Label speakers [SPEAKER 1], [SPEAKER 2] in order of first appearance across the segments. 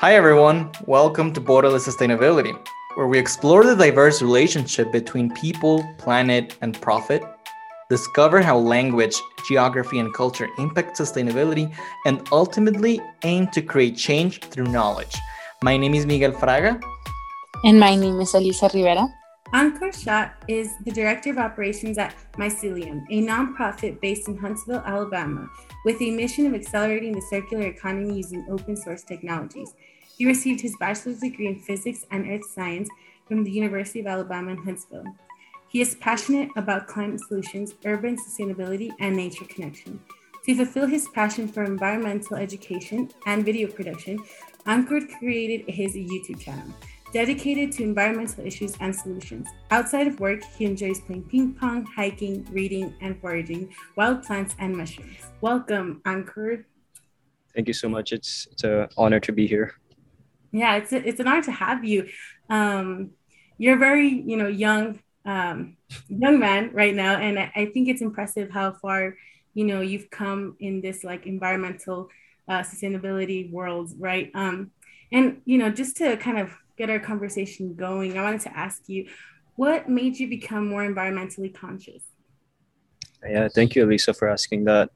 [SPEAKER 1] Hi, everyone. Welcome to Borderless Sustainability, where we explore the diverse relationship between people, planet, and profit, discover how language, geography, and culture impact sustainability, and ultimately aim to create change through knowledge. My name is Miguel Fraga.
[SPEAKER 2] And my name is Elisa Rivera.
[SPEAKER 3] Ankur Shah is the Director of Operations at Mycelium, a nonprofit based in Huntsville, Alabama, with a mission of accelerating the circular economy using open source technologies. He received his bachelor's degree in physics and earth science from the University of Alabama in Huntsville. He is passionate about climate solutions, urban sustainability, and nature connection. To fulfill his passion for environmental education and video production, Ankur created his YouTube channel dedicated to environmental issues and solutions. Outside of work, he enjoys playing ping pong, hiking, reading, and foraging wild plants and mushrooms. Welcome, Ankur.
[SPEAKER 4] Thank you so much. It's it's an honor to be here.
[SPEAKER 3] Yeah, it's a, it's an honor to have you. Um, you're very you know young um, young man right now, and I, I think it's impressive how far you know you've come in this like environmental uh, sustainability world, right? Um, and you know just to kind of get our conversation going, I wanted to ask you what made you become more environmentally conscious?
[SPEAKER 4] Yeah, thank you, Elisa, for asking that.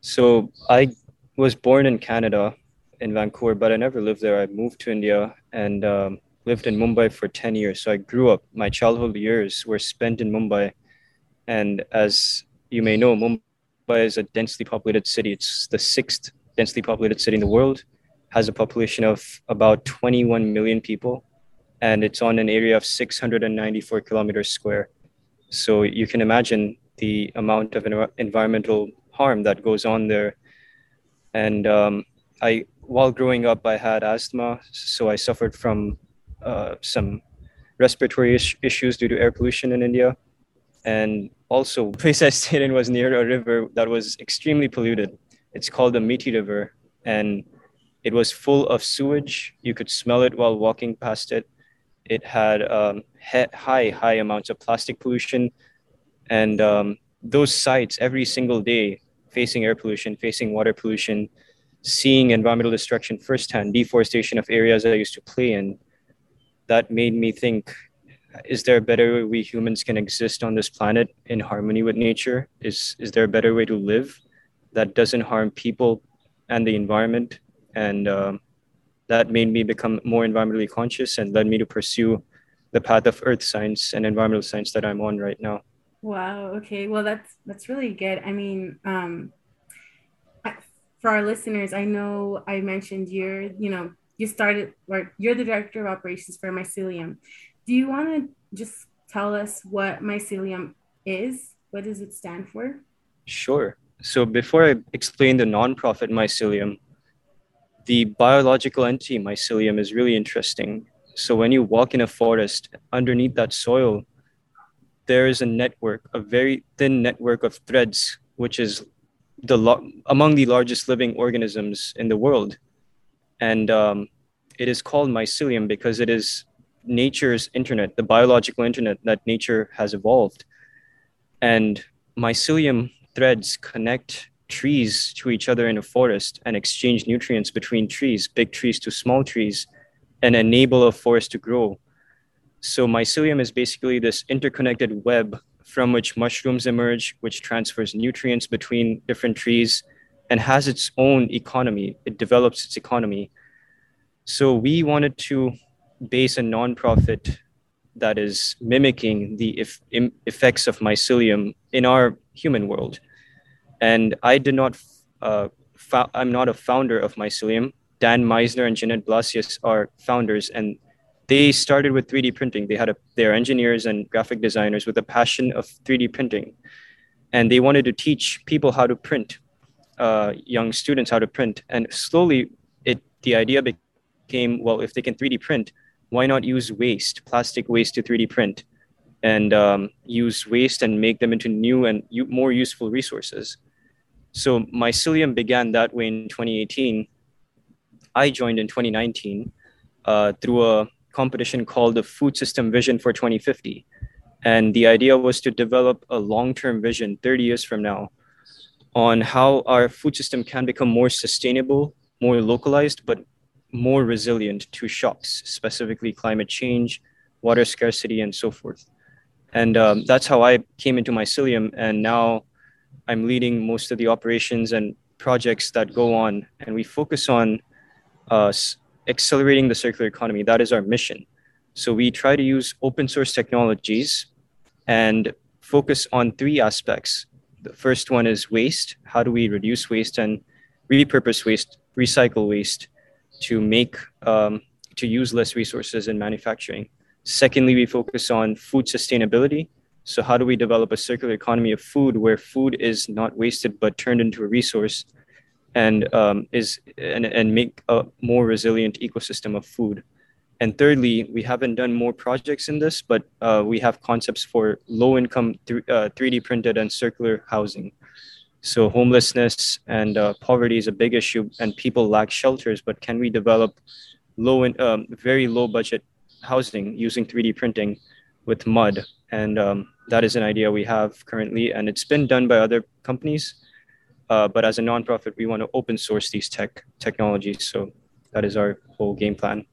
[SPEAKER 4] So, I was born in Canada, in Vancouver, but I never lived there. I moved to India and um, lived in Mumbai for 10 years. So, I grew up, my childhood years were spent in Mumbai. And as you may know, Mumbai is a densely populated city. It's the sixth densely populated city in the world has a population of about 21 million people, and it's on an area of 694 kilometers square. So you can imagine the amount of environmental harm that goes on there. And um, I, while growing up, I had asthma, so I suffered from uh, some respiratory is- issues due to air pollution in India. And also, the place I stayed in was near a river that was extremely polluted. It's called the Mithi River, and it was full of sewage. You could smell it while walking past it. It had um, high, high amounts of plastic pollution. And um, those sights, every single day, facing air pollution, facing water pollution, seeing environmental destruction firsthand, deforestation of areas I used to play in, that made me think is there a better way we humans can exist on this planet in harmony with nature? Is, is there a better way to live that doesn't harm people and the environment? And um, that made me become more environmentally conscious and led me to pursue the path of earth science and environmental science that i'm on right now.
[SPEAKER 3] Wow. Okay. Well that's that's really good. I mean um, for our listeners i know i mentioned you're you know you started or you're the director of operations for mycelium. Do you want to just tell us what mycelium is? What does it stand for?
[SPEAKER 4] Sure. So before i explain the nonprofit mycelium the biological entity mycelium is really interesting. So when you walk in a forest, underneath that soil, there is a network, a very thin network of threads, which is the lo- among the largest living organisms in the world, and um, it is called mycelium because it is nature's internet, the biological internet that nature has evolved, and mycelium threads connect trees to each other in a forest and exchange nutrients between trees, big trees to small trees, and enable a forest to grow. So mycelium is basically this interconnected web from which mushrooms emerge, which transfers nutrients between different trees and has its own economy. It develops its economy. So we wanted to base a nonprofit that is mimicking the effects of mycelium in our human world and I did not. Uh, fo- I'm not a founder of Mycelium. Dan Meisner and Jeanette Blasius are founders, and they started with 3D printing. They had a, they're engineers and graphic designers with a passion of 3D printing, and they wanted to teach people how to print, uh, young students how to print. And slowly, it the idea became, well, if they can 3D print, why not use waste, plastic waste, to 3D print, and um, use waste and make them into new and u- more useful resources. So Mycelium began that way in 2018. I joined in 2019 uh, through a competition called the Food System Vision for 2050. And the idea was to develop a long term vision 30 years from now on how our food system can become more sustainable, more localized, but more resilient to shocks, specifically climate change, water scarcity, and so forth. And um, that's how I came into Mycelium. And now I'm leading most of the operations and projects that go on. And we focus on uh, accelerating the circular economy. That is our mission. So we try to use open source technologies and focus on three aspects. The first one is waste. How do we reduce waste and repurpose waste, recycle waste to make um, to use less resources in manufacturing? Secondly, we focus on food sustainability. So how do we develop a circular economy of food where food is not wasted but turned into a resource and um, is and, and make a more resilient ecosystem of food. And thirdly, we haven't done more projects in this, but uh, we have concepts for low income th- uh, 3D printed and circular housing. So homelessness and uh, poverty is a big issue, and people lack shelters. But can we develop low and um, very low budget housing using 3D printing with mud? And um, that is an idea we have currently, and it's been done by other companies. Uh, but as a nonprofit, we want to open source these tech technologies. So that is our whole game plan.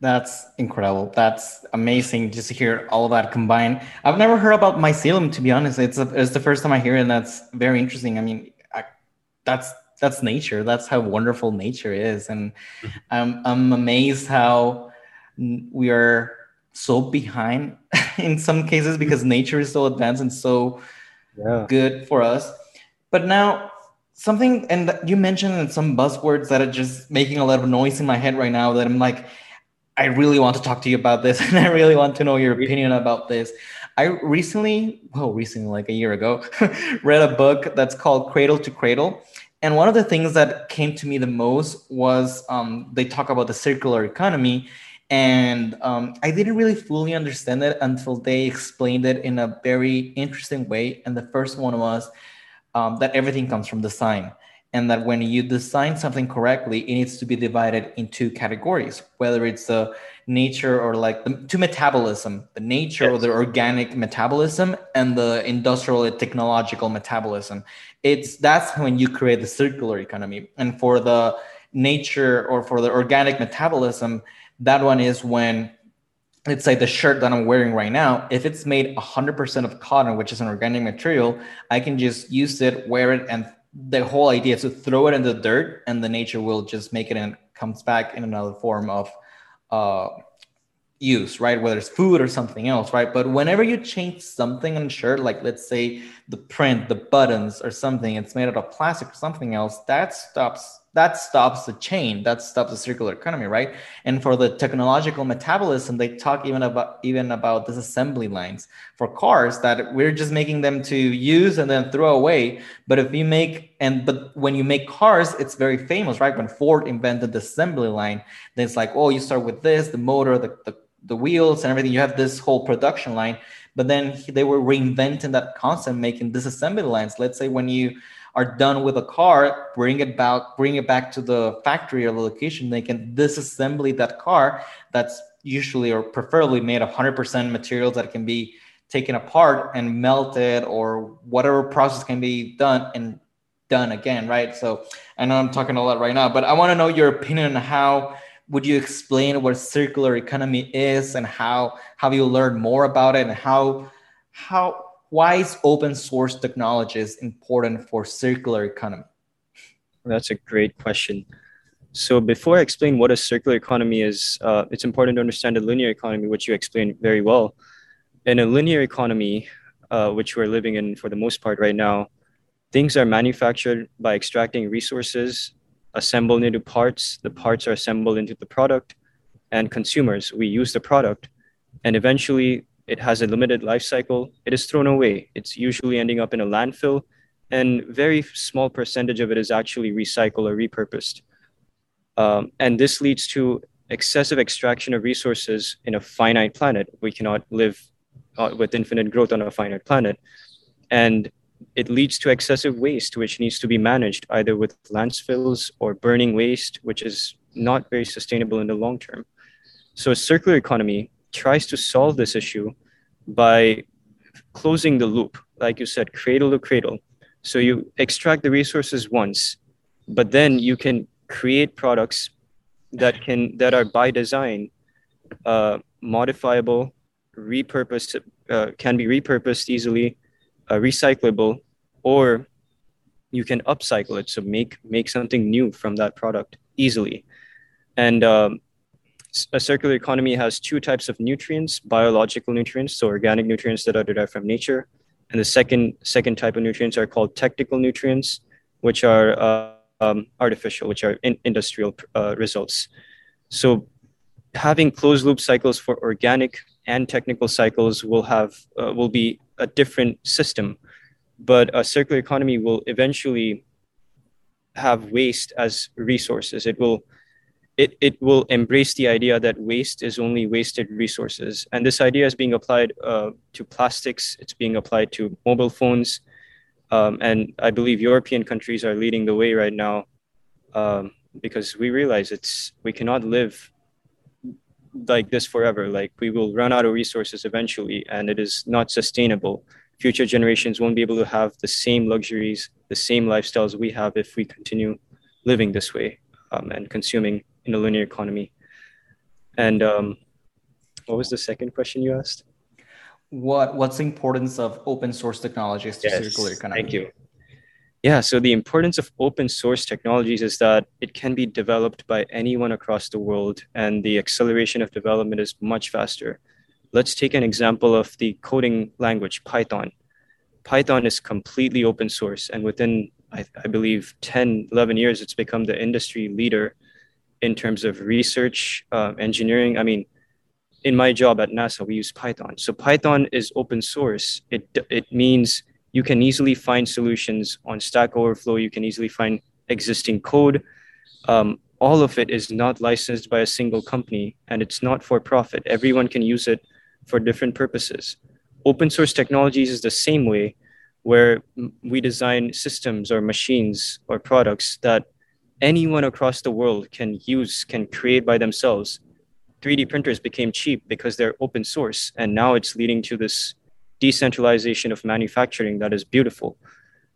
[SPEAKER 1] That's incredible. That's amazing just to hear all of that combined. I've never heard about mycelium, to be honest. It's, a, it's the first time I hear it, and that's very interesting. I mean, I, that's that's nature. That's how wonderful nature is, and mm-hmm. I'm I'm amazed how we are so behind in some cases because nature is so advanced and so yeah. good for us. But now something, and you mentioned some buzzwords that are just making a lot of noise in my head right now. That I'm like I really want to talk to you about this and I really want to know your opinion about this. I recently, well, recently, like a year ago, read a book that's called Cradle to Cradle. And one of the things that came to me the most was um, they talk about the circular economy. And um, I didn't really fully understand it until they explained it in a very interesting way. And the first one was um, that everything comes from design and that when you design something correctly it needs to be divided in two categories whether it's the nature or like the to metabolism the nature yes. or the organic metabolism and the industrial and technological metabolism it's that's when you create the circular economy and for the nature or for the organic metabolism that one is when let's say the shirt that I'm wearing right now, if it's made 100% of cotton, which is an organic material, I can just use it, wear it, and the whole idea is to throw it in the dirt and the nature will just make it and comes back in another form of uh, use, right? Whether it's food or something else, right? But whenever you change something on a shirt, like let's say the print, the buttons or something, it's made out of plastic or something else, that stops that stops the chain that stops the circular economy right? And for the technological metabolism they talk even about even about disassembly lines for cars that we're just making them to use and then throw away. But if you make and but when you make cars it's very famous right? When ford invented the assembly line then it's like oh you start with this the motor the, the, the wheels and everything you have this whole production line. But then they were reinventing that concept making disassembly lines. Let's say when you are done with a car, bring it back, bring it back to the factory or the location. They can disassembly that car that's usually or preferably made of 100% materials that can be taken apart and melted or whatever process can be done and done again, right? So I know I'm talking a lot right now, but I want to know your opinion on how would you explain what circular economy is and how have you learned more about it and how how why is open source technologies important for circular economy?
[SPEAKER 4] That's a great question. So before I explain what a circular economy is, uh, it's important to understand a linear economy, which you explained very well. In a linear economy, uh, which we're living in for the most part right now, things are manufactured by extracting resources, assembled into parts. The parts are assembled into the product, and consumers we use the product, and eventually it has a limited life cycle, it is thrown away. It's usually ending up in a landfill, and very small percentage of it is actually recycled or repurposed. Um, and this leads to excessive extraction of resources in a finite planet. We cannot live uh, with infinite growth on a finite planet. And it leads to excessive waste, which needs to be managed either with landfills or burning waste, which is not very sustainable in the long term. So, a circular economy tries to solve this issue by closing the loop, like you said, cradle to cradle. So you extract the resources once, but then you can create products that can that are by design uh, modifiable, repurposed, uh, can be repurposed easily, uh, recyclable, or you can upcycle it. So make make something new from that product easily. And um, a circular economy has two types of nutrients: biological nutrients, so organic nutrients that are derived from nature, and the second second type of nutrients are called technical nutrients, which are uh, um, artificial, which are in industrial uh, results. So having closed loop cycles for organic and technical cycles will have uh, will be a different system, but a circular economy will eventually have waste as resources. It will it, it will embrace the idea that waste is only wasted resources. And this idea is being applied uh, to plastics, it's being applied to mobile phones. Um, and I believe European countries are leading the way right now um, because we realize it's we cannot live like this forever. Like we will run out of resources eventually, and it is not sustainable. Future generations won't be able to have the same luxuries, the same lifestyles we have if we continue living this way um, and consuming in a linear economy. And um, what was the second question you asked?
[SPEAKER 1] What What's the importance of open source technologies to yes, circular economy?
[SPEAKER 4] Thank you. Yeah, so the importance of open source technologies is that it can be developed by anyone across the world, and the acceleration of development is much faster. Let's take an example of the coding language, Python. Python is completely open source, and within, I, I believe, 10, 11 years, it's become the industry leader in terms of research, uh, engineering. I mean, in my job at NASA, we use Python. So Python is open source. It, it means you can easily find solutions on Stack Overflow. You can easily find existing code. Um, all of it is not licensed by a single company and it's not for profit. Everyone can use it for different purposes. Open source technologies is the same way, where we design systems or machines or products that anyone across the world can use, can create by themselves. 3D printers became cheap because they're open source, and now it's leading to this decentralization of manufacturing that is beautiful.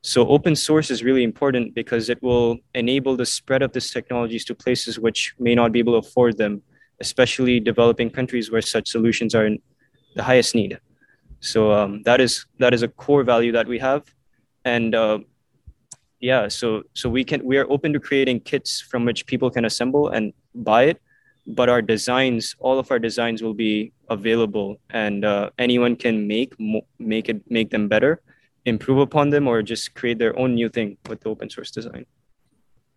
[SPEAKER 4] So open source is really important because it will enable the spread of these technologies to places which may not be able to afford them, especially developing countries where such solutions are in the highest need. So um, that is that is a core value that we have, and uh, yeah, so so we can we are open to creating kits from which people can assemble and buy it, but our designs, all of our designs will be available and uh, anyone can make make it make them better improve upon them or just create their own new thing with the open source design.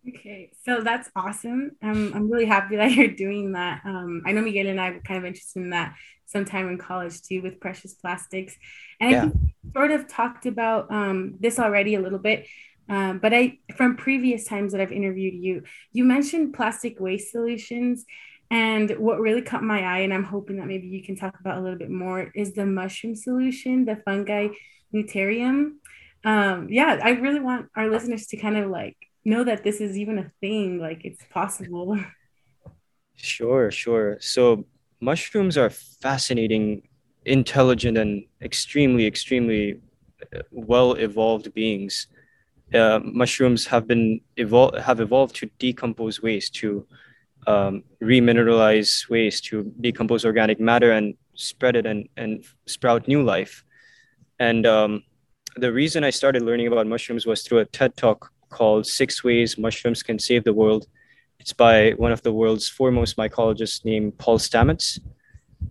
[SPEAKER 3] Okay so that's awesome. Um, i'm really happy that you're doing that. Um, i know miguel and i were kind of interested in that sometime in college too with precious plastics. And yeah. i sort of talked about um, this already a little bit um, but I, from previous times that I've interviewed you, you mentioned plastic waste solutions, and what really caught my eye, and I'm hoping that maybe you can talk about a little bit more, is the mushroom solution, the fungi mutarium. Um, yeah, I really want our listeners to kind of like know that this is even a thing, like it's possible.
[SPEAKER 4] Sure, sure. So mushrooms are fascinating, intelligent, and extremely, extremely uh, well evolved beings. Uh, mushrooms have been evol- have evolved to decompose waste to um, remineralize waste to decompose organic matter and spread it and, and sprout new life. And um, the reason I started learning about mushrooms was through a TED talk called Six Ways Mushrooms Can Save the World. It's by one of the world's foremost mycologists named Paul Stamets.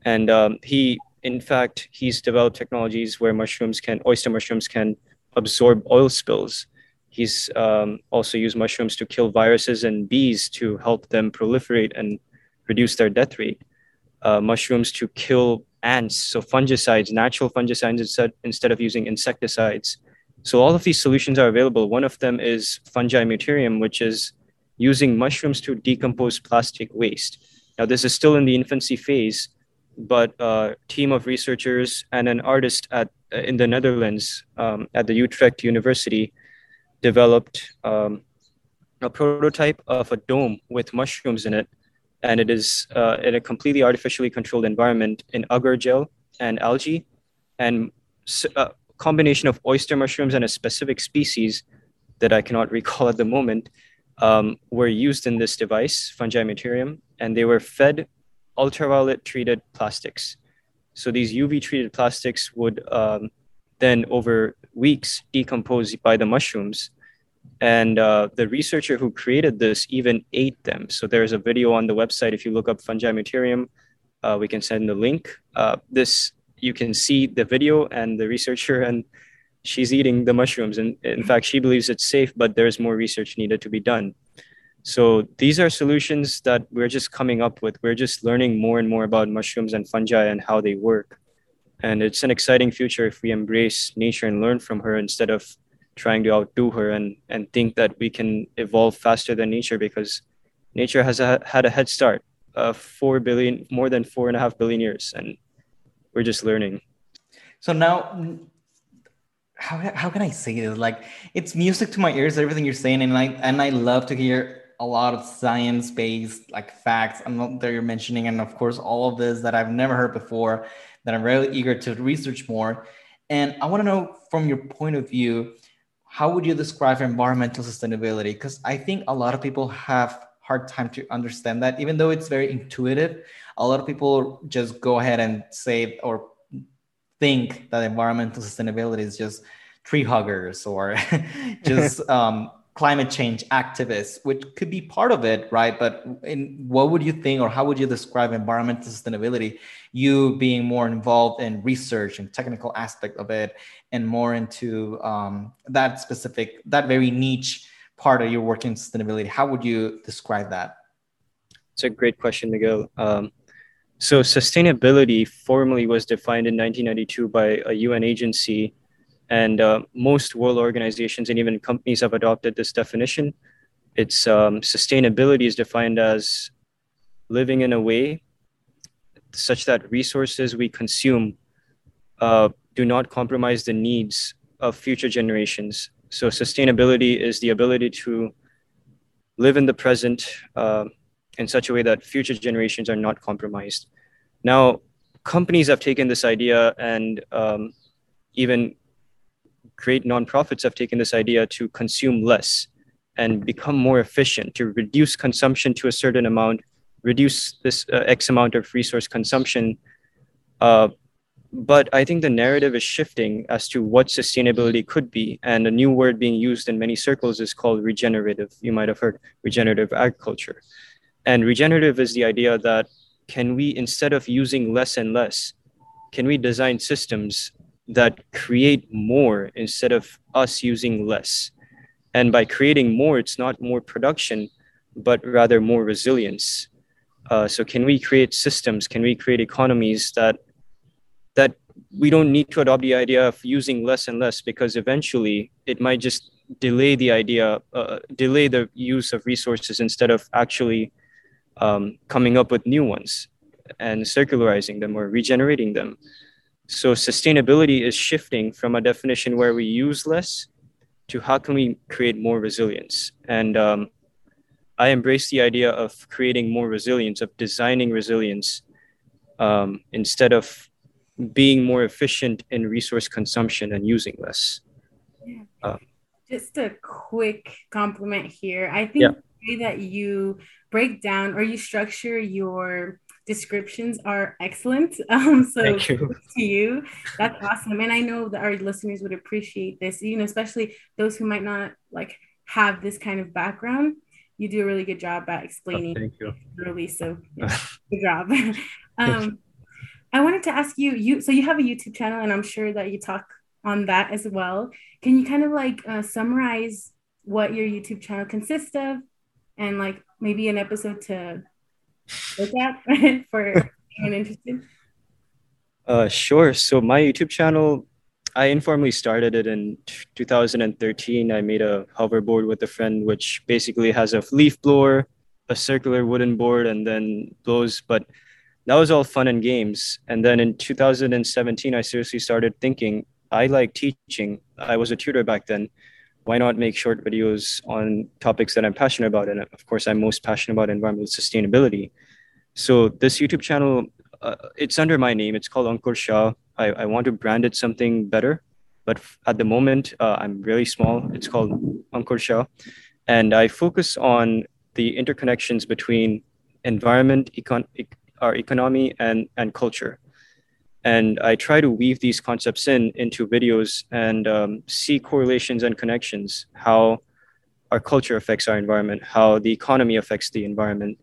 [SPEAKER 4] And um, he, in fact, he's developed technologies where mushrooms can, oyster mushrooms can absorb oil spills He's um, also used mushrooms to kill viruses and bees to help them proliferate and reduce their death rate. Uh, mushrooms to kill ants, so fungicides, natural fungicides instead, instead of using insecticides. So all of these solutions are available. One of them is fungi mutarium, which is using mushrooms to decompose plastic waste. Now, this is still in the infancy phase, but a team of researchers and an artist at in the Netherlands um, at the Utrecht University developed um, a prototype of a dome with mushrooms in it, and it is uh, in a completely artificially controlled environment in agar gel and algae, and a uh, combination of oyster mushrooms and a specific species that I cannot recall at the moment um, were used in this device, fungi mutarium, and they were fed ultraviolet treated plastics. So these UV treated plastics would um, then, over weeks, decomposed by the mushrooms. And uh, the researcher who created this even ate them. So there's a video on the website. If you look up fungi mutarium, uh, we can send the link. Uh, this you can see the video and the researcher and she's eating the mushrooms and in fact she believes it's safe but there's more research needed to be done so these are solutions that we're just coming up with we're just learning more and more about mushrooms and fungi and how they work and it's an exciting future if we embrace nature and learn from her instead of trying to outdo her and and think that we can evolve faster than nature because nature has a, had a head start of four billion more than four and a half billion years and we're just learning.
[SPEAKER 1] So now how, how can I say this? Like it's music to my ears, everything you're saying, and I and I love to hear a lot of science-based like facts. And that you're mentioning, and of course all of this that I've never heard before, that I'm really eager to research more. And I want to know from your point of view, how would you describe environmental sustainability? Because I think a lot of people have hard time to understand that, even though it's very intuitive. A lot of people just go ahead and say or think that environmental sustainability is just tree huggers or just um, climate change activists, which could be part of it, right? But in, what would you think, or how would you describe environmental sustainability? You being more involved in research and technical aspect of it, and more into um, that specific, that very niche part of your work in sustainability. How would you describe that?
[SPEAKER 4] It's a great question, Miguel. Um, so sustainability formally was defined in 1992 by a UN agency, and uh, most world organizations and even companies have adopted this definition. It's um, sustainability is defined as living in a way such that resources we consume uh, do not compromise the needs of future generations. So sustainability is the ability to live in the present. Uh, in such a way that future generations are not compromised. Now, companies have taken this idea and um, even great nonprofits have taken this idea to consume less and become more efficient, to reduce consumption to a certain amount, reduce this uh, X amount of resource consumption. Uh, but I think the narrative is shifting as to what sustainability could be. And a new word being used in many circles is called regenerative. You might have heard regenerative agriculture. And regenerative is the idea that can we, instead of using less and less, can we design systems that create more instead of us using less? And by creating more, it's not more production, but rather more resilience. Uh, so can we create systems? Can we create economies that that we don't need to adopt the idea of using less and less because eventually it might just delay the idea, uh, delay the use of resources instead of actually um, coming up with new ones and circularizing them or regenerating them. So sustainability is shifting from a definition where we use less to how can we create more resilience. And um, I embrace the idea of creating more resilience, of designing resilience um, instead of being more efficient in resource consumption and using less.
[SPEAKER 3] Yeah. Um, Just a quick compliment here. I think yeah. the way that you break down or you structure your descriptions are excellent. Um, so
[SPEAKER 4] Thank you.
[SPEAKER 3] to you, that's awesome. And I know that our listeners would appreciate this, you know, especially those who might not like have this kind of background. You do a really good job at explaining.
[SPEAKER 4] Oh, thank you.
[SPEAKER 3] Really, so yeah, good job. um, I wanted to ask you, you so you have a YouTube channel, and I'm sure that you talk on that as well. Can you kind of like uh, summarize what your YouTube channel consists of, and like maybe an episode to look for anyone interested?
[SPEAKER 4] Uh, sure. So my YouTube channel, I informally started it in 2013. I made a hoverboard with a friend, which basically has a leaf blower, a circular wooden board, and then blows. But that was all fun and games. And then in 2017, I seriously started thinking I like teaching. I was a tutor back then why not make short videos on topics that I'm passionate about? And of course, I'm most passionate about environmental sustainability. So this YouTube channel, uh, it's under my name. It's called Ankur Shah. I, I want to brand it something better, but at the moment, uh, I'm really small. It's called Ankur Shah. and I focus on the interconnections between environment, econ- our economy, and and culture. And I try to weave these concepts in into videos and um, see correlations and connections. How our culture affects our environment, how the economy affects the environment,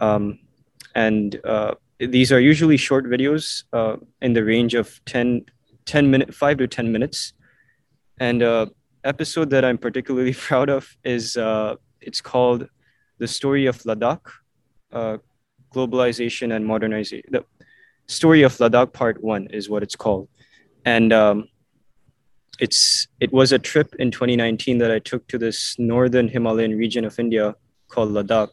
[SPEAKER 4] um, and uh, these are usually short videos uh, in the range of 10, 10 minutes, five to 10 minutes. And uh, episode that I'm particularly proud of is uh, it's called The Story of Ladakh, uh, Globalization and Modernization. Story of Ladakh Part 1 is what it's called. And um, it's it was a trip in 2019 that I took to this northern Himalayan region of India called Ladakh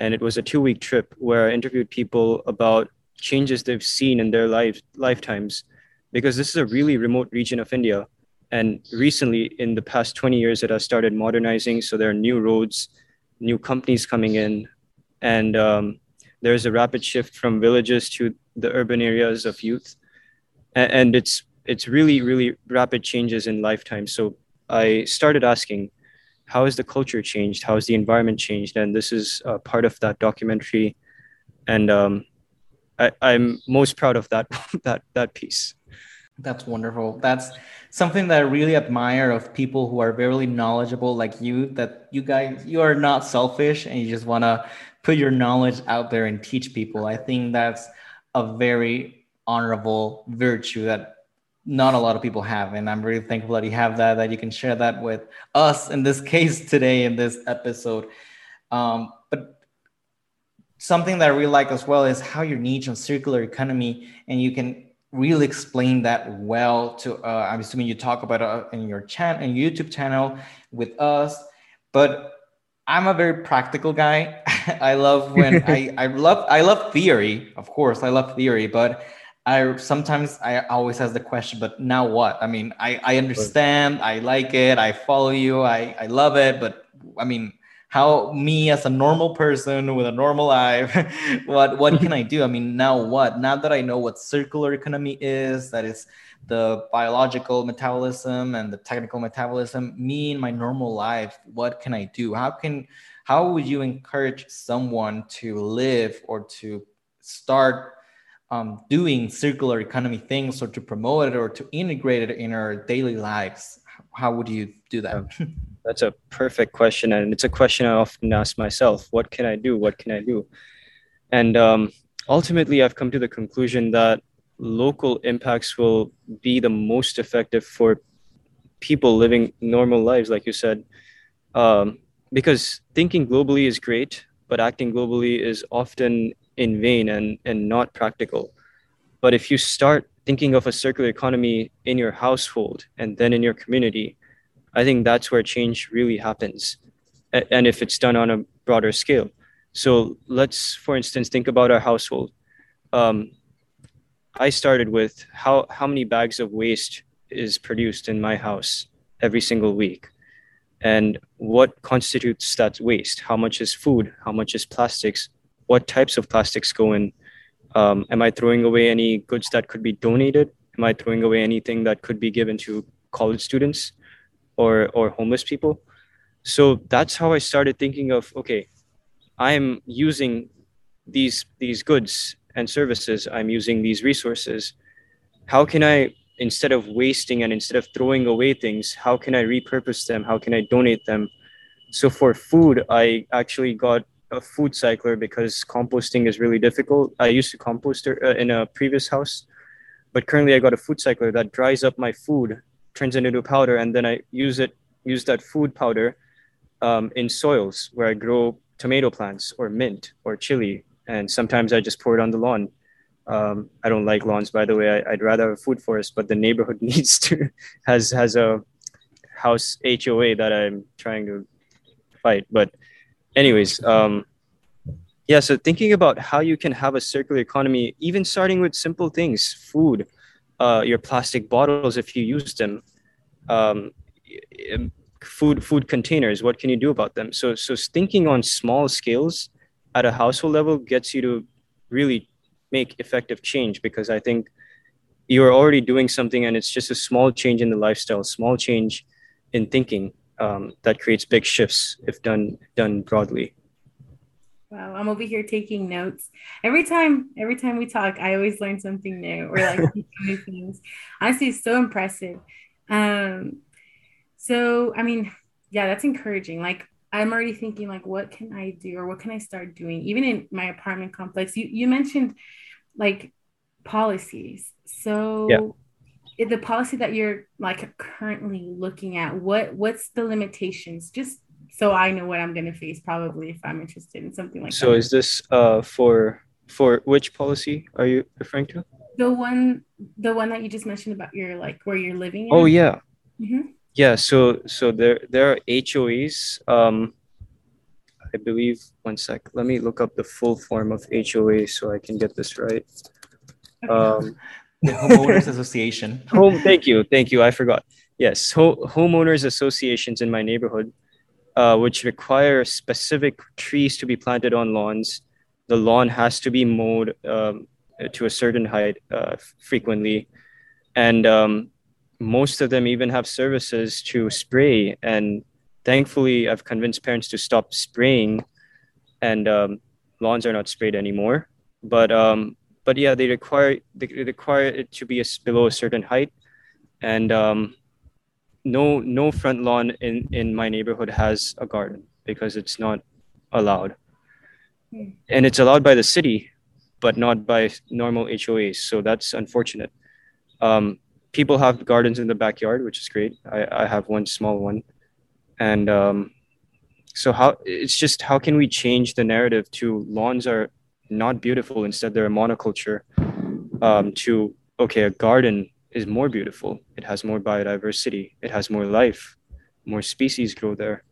[SPEAKER 4] and it was a two week trip where I interviewed people about changes they've seen in their life lifetimes, because this is a really remote region of India. And recently, in the past 20 years, it has started modernizing. So there are new roads, new companies coming in, and um, there's a rapid shift from villages to the urban areas of youth. And, it's it's really really rapid changes in lifetime. So I started asking, how has the culture changed? How has the environment changed? And this is uh, part of that documentary. And um, I, i'm most proud of that that that piece.
[SPEAKER 1] That's wonderful. That's something that i really admire of people who are very knowledgeable like you that you guys you are not selfish and you just want to put your knowledge out there and teach people. I think that's a very honorable virtue that not a lot of people have. And i'm really thankful that you have that that you can share that with us in this case today in this episode. Um, but something that i really like as well is how your niche on circular economy and you can really explain that well to uh, i'm assuming you talk about it in your channel and youtube channel with us. But i'm a very practical guy i love when i i love i love theory of course i love theory but I sometimes I always ask the question, but now what? I mean, I, I understand, I like it, I follow you, I, I love it, but I mean, how me as a normal person with a normal life, what what can I do? I mean, now what? Now that I know what circular economy is, that is the biological metabolism and the technical metabolism, me in my normal life, what can I do? How can how would you encourage someone to live or to start um, doing circular economy things or to promote it or to integrate it in our daily lives? How would you do that?
[SPEAKER 4] That's a perfect question. And it's a question I often ask myself what can I do? What can I do? And um, ultimately, I've come to the conclusion that local impacts will be the most effective for people living normal lives, like you said. Um, because thinking globally is great, but acting globally is often in vain and, and not practical. But if you start thinking of a circular economy in your household and then in your community, I think that's where change really happens. And if it's done on a broader scale. So let's, for instance, think about our household. Um, I started with how, how many bags of waste is produced in my house every single week? And what constitutes that waste? How much is food? How much is plastics? What types of plastics go in? Um, am i throwing away any goods that could be donated? Am i throwing away anything that could be given to college students or or homeless people? So that's how i started thinking of okay i'm using these these goods and services i'm using these resources. How can i instead of wasting and instead of throwing away things how can i repurpose them? How can i donate them? So for food i actually got a food cycler because composting is really difficult. I used to compost uh, in a previous house, but currently I got a food cycler that dries up my food, turns it into powder, and then I use it use that food powder um, in soils where I grow tomato plants or mint or chili, and sometimes I just pour it on the lawn. Um, I don't like lawns, by the way. I, would rather have a food forest, but the neighborhood needs to has has a house HOA that I'm trying to fight. But anyways um yeah so thinking about how you can have a circular economy even starting with simple things food uh, your plastic bottles if you use them um, food food containers what can you do about them so so thinking on small scales at a household level gets you to really make effective change because i think you're already doing something and it's just a small change in the lifestyle small change in thinking um, that creates big shifts if done done broadly.
[SPEAKER 3] Wow, I'm over here taking notes. Every time, every time we talk, I always learn something new or like new things. Honestly, it's so impressive. Um, so I mean, yeah, that's encouraging. Like I'm already thinking like what can I do or what can I start doing? Even in my apartment complex. You you mentioned like policies. So yeah. the policy that you're like currently looking at, what what's the limitations? Just so I know what I'm going to face probably if I'm interested in something like
[SPEAKER 4] so
[SPEAKER 3] that.
[SPEAKER 4] So is this uh for for which policy are you referring to?
[SPEAKER 3] The one the one that you just mentioned about your like where you're living
[SPEAKER 4] in? Oh yeah. Mm-hmm. Yeah, so so there there are HOAs um I believe one sec. Let me look up the full form of HOA so I can get this right.
[SPEAKER 1] Um, the homeowners association.
[SPEAKER 4] Home. Thank you. Thank you. I forgot. Yes, ho- homeowners associations in my neighborhood, uh, which require specific trees to be planted on lawns. The lawn has to be mowed um, to a certain height uh, frequently, and um, most of them even have services to spray. And thankfully, I've convinced parents to stop spraying, and um, lawns are not sprayed anymore. But um, but yeah, they require they require it to be a, below a certain height, and um, no no front lawn in in my neighborhood has a garden because it's not allowed, mm. and it's allowed by the city, but not by normal HOAs. So that's unfortunate. Um, people have gardens in the backyard, which is great. I, I have one small one, and um, so how it's just how can we change the narrative to lawns are not beautiful instead they're a monoculture um, to okay a garden is more beautiful it has more biodiversity it has more life more species grow there.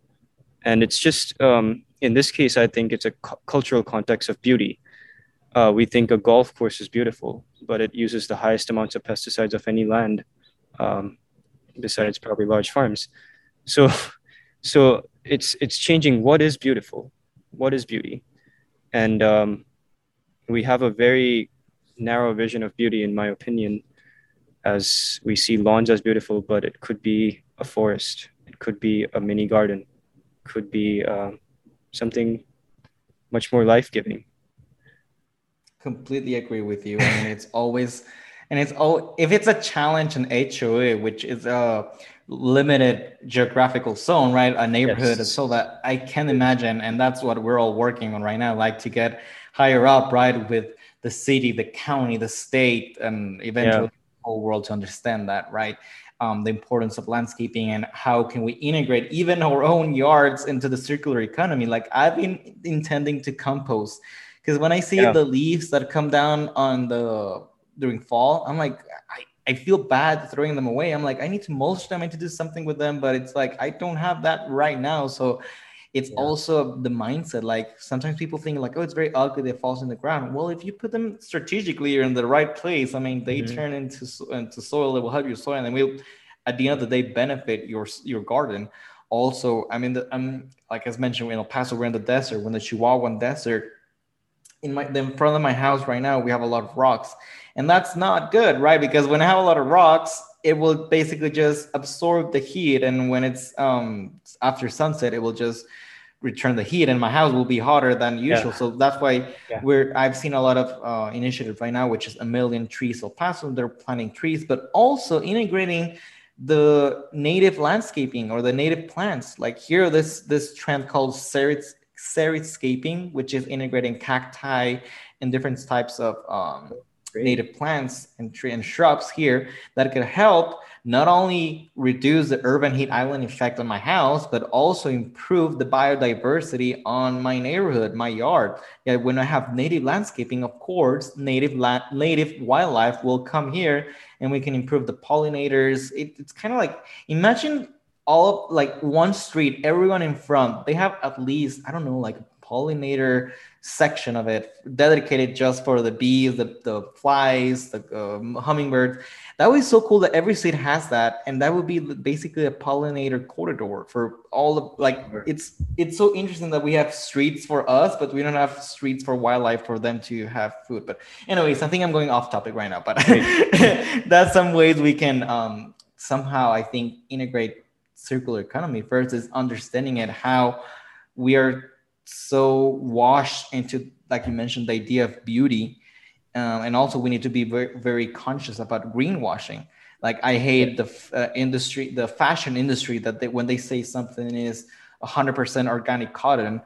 [SPEAKER 4] And it's just um, in this case i think it's a cu- cultural context of beauty uh, we think a golf course is beautiful but it uses the highest amounts of pesticides of any land um, besides probably large farms so so it's it's changing what is beautiful what is beauty and um, we have a very narrow vision of beauty, in my opinion, as we see lawns as beautiful, but it could be a forest, it could be a mini garden, could be uh, something much more life giving.
[SPEAKER 1] Completely agree with you. I mean, it's always, and it's all if it's a challenge in HOA, which is a limited geographical zone, right? A neighborhood, yes. so that I can imagine, and that's what we're all working on right now, like to get higher up, right, with the city, the county, the state, and eventually yeah. the whole world to understand that, right? Um, the importance of landscaping and how can we integrate even our own yards into the circular economy. Like I've been intending to compost because when I see yeah. the leaves that come down on the during fall, I'm like, I, I feel bad throwing them away. I'm like, I need to mulch them. I need to do something with them, but it's like I don't have that right now. So it's yeah. also the mindset like sometimes people think like oh it's very ugly they falls in the ground well if you put them strategically or in the right place i mean they mm-hmm. turn into into soil that will help your soil and then will at the end of the day benefit your your garden also i mean the, i'm like as mentioned in el paso we're in the desert when the chihuahuan desert in my in front of my house right now we have a lot of rocks. And that's not good right? Because when i have a lot of rocks it will basically just absorb the heat. And when it's um after sunset it will just return the heat. And my house will be hotter than usual. Yeah. so that's why yeah. we're i've seen a lot of uh, initiatives right now which is a million trees El Paso they're planting trees but also integrating the native landscaping or the native plants. Like here this this trend called serried xeriscaping which is integrating cacti and different types of um, native plants and tree and shrubs here that could help not only reduce the urban heat island effect on my house, but also improve the biodiversity on my neighborhood, my yard. Yeah, when I have native landscaping, of course, native la- native wildlife will come here, and we can improve the pollinators. It, it's kind of like imagine all of, like one street, everyone in front, they have at least I don't know like pollinator section of it dedicated just for the bees, the, the flies, the um, hummingbirds. That would be so cool that every state has that, and that would be basically a pollinator corridor for all of like. It's it's so interesting that we have streets for us, but we don't have streets for wildlife for them to have food. But anyways, I think I'm going off topic right now, but that's some ways we can um, somehow I think integrate circular economy. First is understanding it how we are so washed into, like you mentioned, the idea of beauty, um, and also we need to be very very conscious about greenwashing. Like I hate the uh, industry, the fashion industry, that they, when they say something is 100% organic cotton,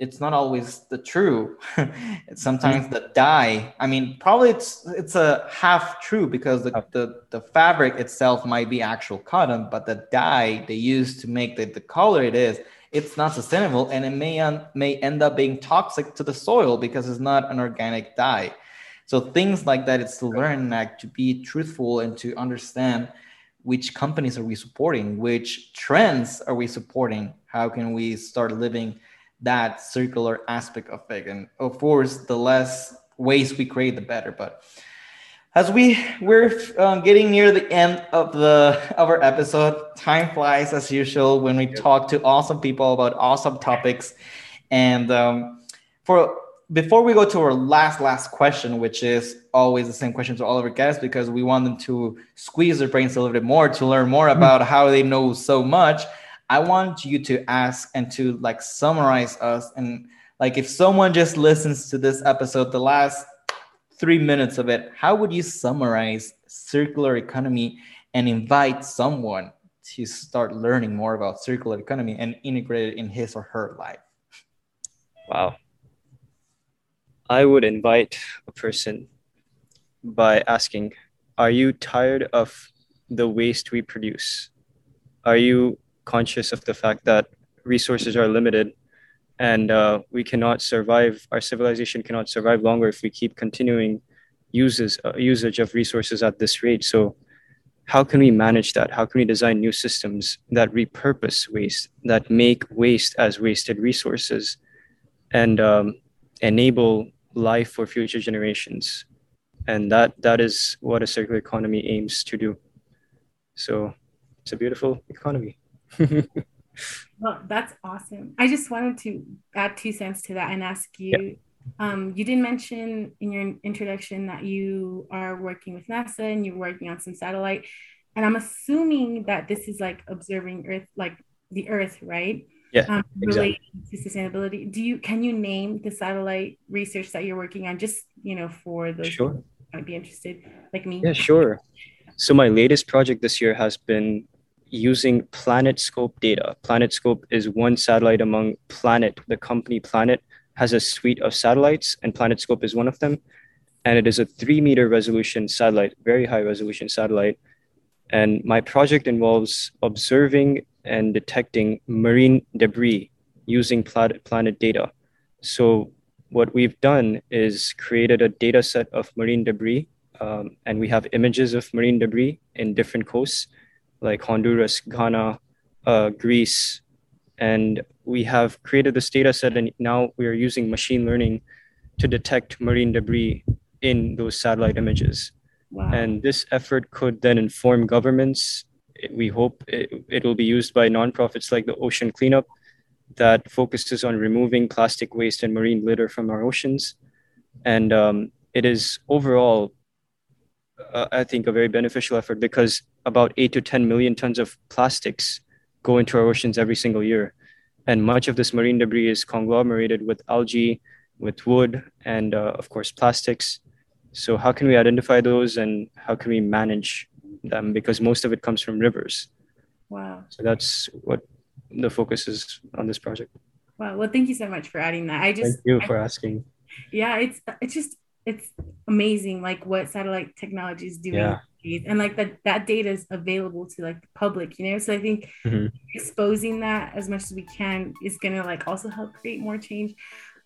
[SPEAKER 1] it's not always the true. Sometimes mm-hmm. the dye. I mean, probably it's it's a half true because the, the the fabric itself might be actual cotton, but the dye they use to make the, the color it is, it's not sustainable, and it may un, may end up being toxic to the soil because it's not an organic dye. So things like that, it's to learn like to be truthful and to understand which companies are we supporting, which trends are we supporting, how can we start living that circular aspect of it. And of course, the less waste we create, the better. But as we we're uh, getting near the end of the of our episode, time flies as usual when we talk to awesome people about awesome topics. And um, for before we go to our last last question, which is always the same question to all of our guests, because we want them to squeeze their brains a little bit more to learn more about how they know so much. I want you to ask and to like summarize us. And like, if someone just listens to this episode, the last three minutes of it, how would you summarize circular economy and invite someone to start learning more about circular economy and integrate it in his or her life?
[SPEAKER 4] Wow. I would invite a person by asking, Are you tired of the waste we produce? Are you conscious of the fact that resources are limited and uh, we cannot survive our civilization cannot survive longer if we keep continuing uses uh, usage of resources at this rate. So how can we manage that? How can we design new systems that repurpose waste that make waste as wasted resources and um, enable life for future generations? And that that is what a circular economy aims to do. So it's a beautiful economy
[SPEAKER 3] well, that's awesome. I just wanted to add two cents to that and ask you. Yeah. Um, you did mention in your introduction that you are working with NASA and you're working on some satellite, and I'm assuming that this is like observing Earth, like the Earth, right?
[SPEAKER 4] Yeah, um,
[SPEAKER 3] related exactly. to sustainability. Do you can you name the satellite research that you're working on? Just you know, for those
[SPEAKER 4] sure.
[SPEAKER 3] might be interested, like me.
[SPEAKER 4] Yeah, sure. So my latest project this year has been using PlanetScope data. PlanetScope is one satellite among Planet. The company Planet has a suite of satellites, and PlanetScope is one of them. And it is a three meter resolution satellite, very high resolution satellite. And my project involves observing and detecting marine debris using planet data. So, what we've done is created a data set of marine debris, um, and we have images of marine debris in different coasts like Honduras, Ghana, uh, Greece, and we have created this data set and now we are using machine learning to detect marine debris in those satellite images. Wow. And this effort could then inform governments. We hope it, will be used by nonprofits like the Ocean Cleanup that focuses on removing plastic waste and marine litter from our oceans. And um, it is overall uh, I think, a very beneficial effort because about eight to 10 million tons of plastics go into our oceans every single year. And much of this marine debris is conglomerated with algae, with wood, and uh, of course, plastics. So, how can we identify those and how can we manage them? Because most of it comes from rivers.
[SPEAKER 3] Wow.
[SPEAKER 4] So, that's what the focus is on this project.
[SPEAKER 3] Wow. Well, thank you so much for adding that. I just,
[SPEAKER 4] thank you
[SPEAKER 3] I,
[SPEAKER 4] for asking.
[SPEAKER 3] Yeah, it's, it's just, it's amazing like what satellite technology is doing yeah. And like that that data is available to like the public you know? So i think mm-hmm. exposing that as much as we can is going to like also help create more change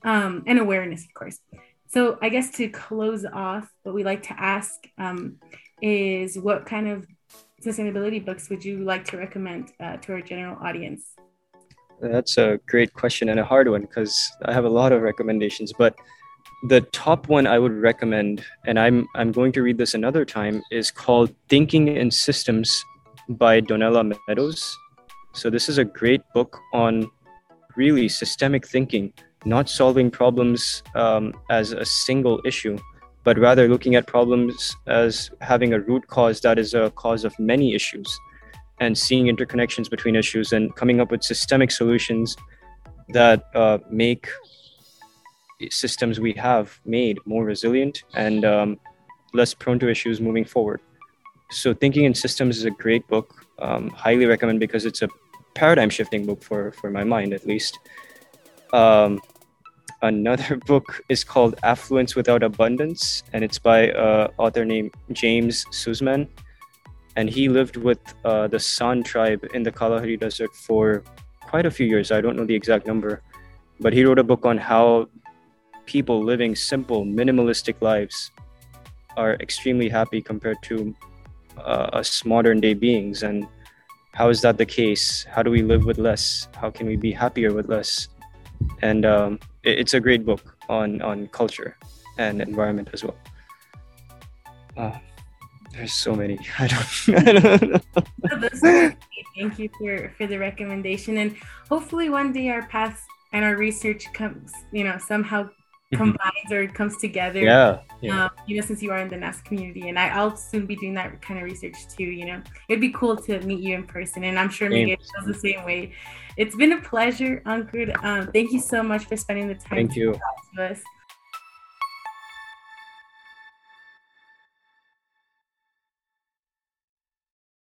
[SPEAKER 3] um, and awareness of course. So i guess to close off what we like to ask um, is what kind of sustainability books would you like to recommend uh, to our general audience?
[SPEAKER 4] That's a great question and a hard one because i have a lot of recommendations but the top one I would recommend, and I'm I'm going to read this another time, is called Thinking in Systems by Donella Meadows. So this is a great book on really systemic thinking, not solving problems um, as a single issue, but rather looking at problems as having a root cause that is a cause of many issues. and seeing interconnections between issues and coming up with systemic solutions that uh, make systems we have made more resilient and um, less prone to issues moving forward. So, Thinking in Systems is a great book. Um, highly recommend because it's a paradigm shifting book for, for my mind, at least. Um, another book is called Affluence Without Abundance, and it's by an author named James Suzman. And he lived with uh, the San tribe in the Kalahari Desert for quite a few years. I don't know the exact number, but he wrote a book on how people living simple, minimalistic lives are extremely happy compared to uh, us modern day beings. And how is that the case? How do we live with less? How can we be happier with less? And um, it, it's a great book on on culture and environment as well. Uh, there's so many. I don't, I don't know.
[SPEAKER 3] Thank you for for the recommendation, and hopefully one day our paths and our research comes, you know, somehow combines or comes together.
[SPEAKER 4] Yeah. yeah.
[SPEAKER 3] Um, you know, since you are in the NAS community, and I, will soon be doing that kind of research too. You know, it'd be cool to meet you in person, and I'm sure Megan feels the same way. It's been a pleasure, Ankur. Um, thank you so much for spending the time.
[SPEAKER 4] Thank you.
[SPEAKER 3] to us.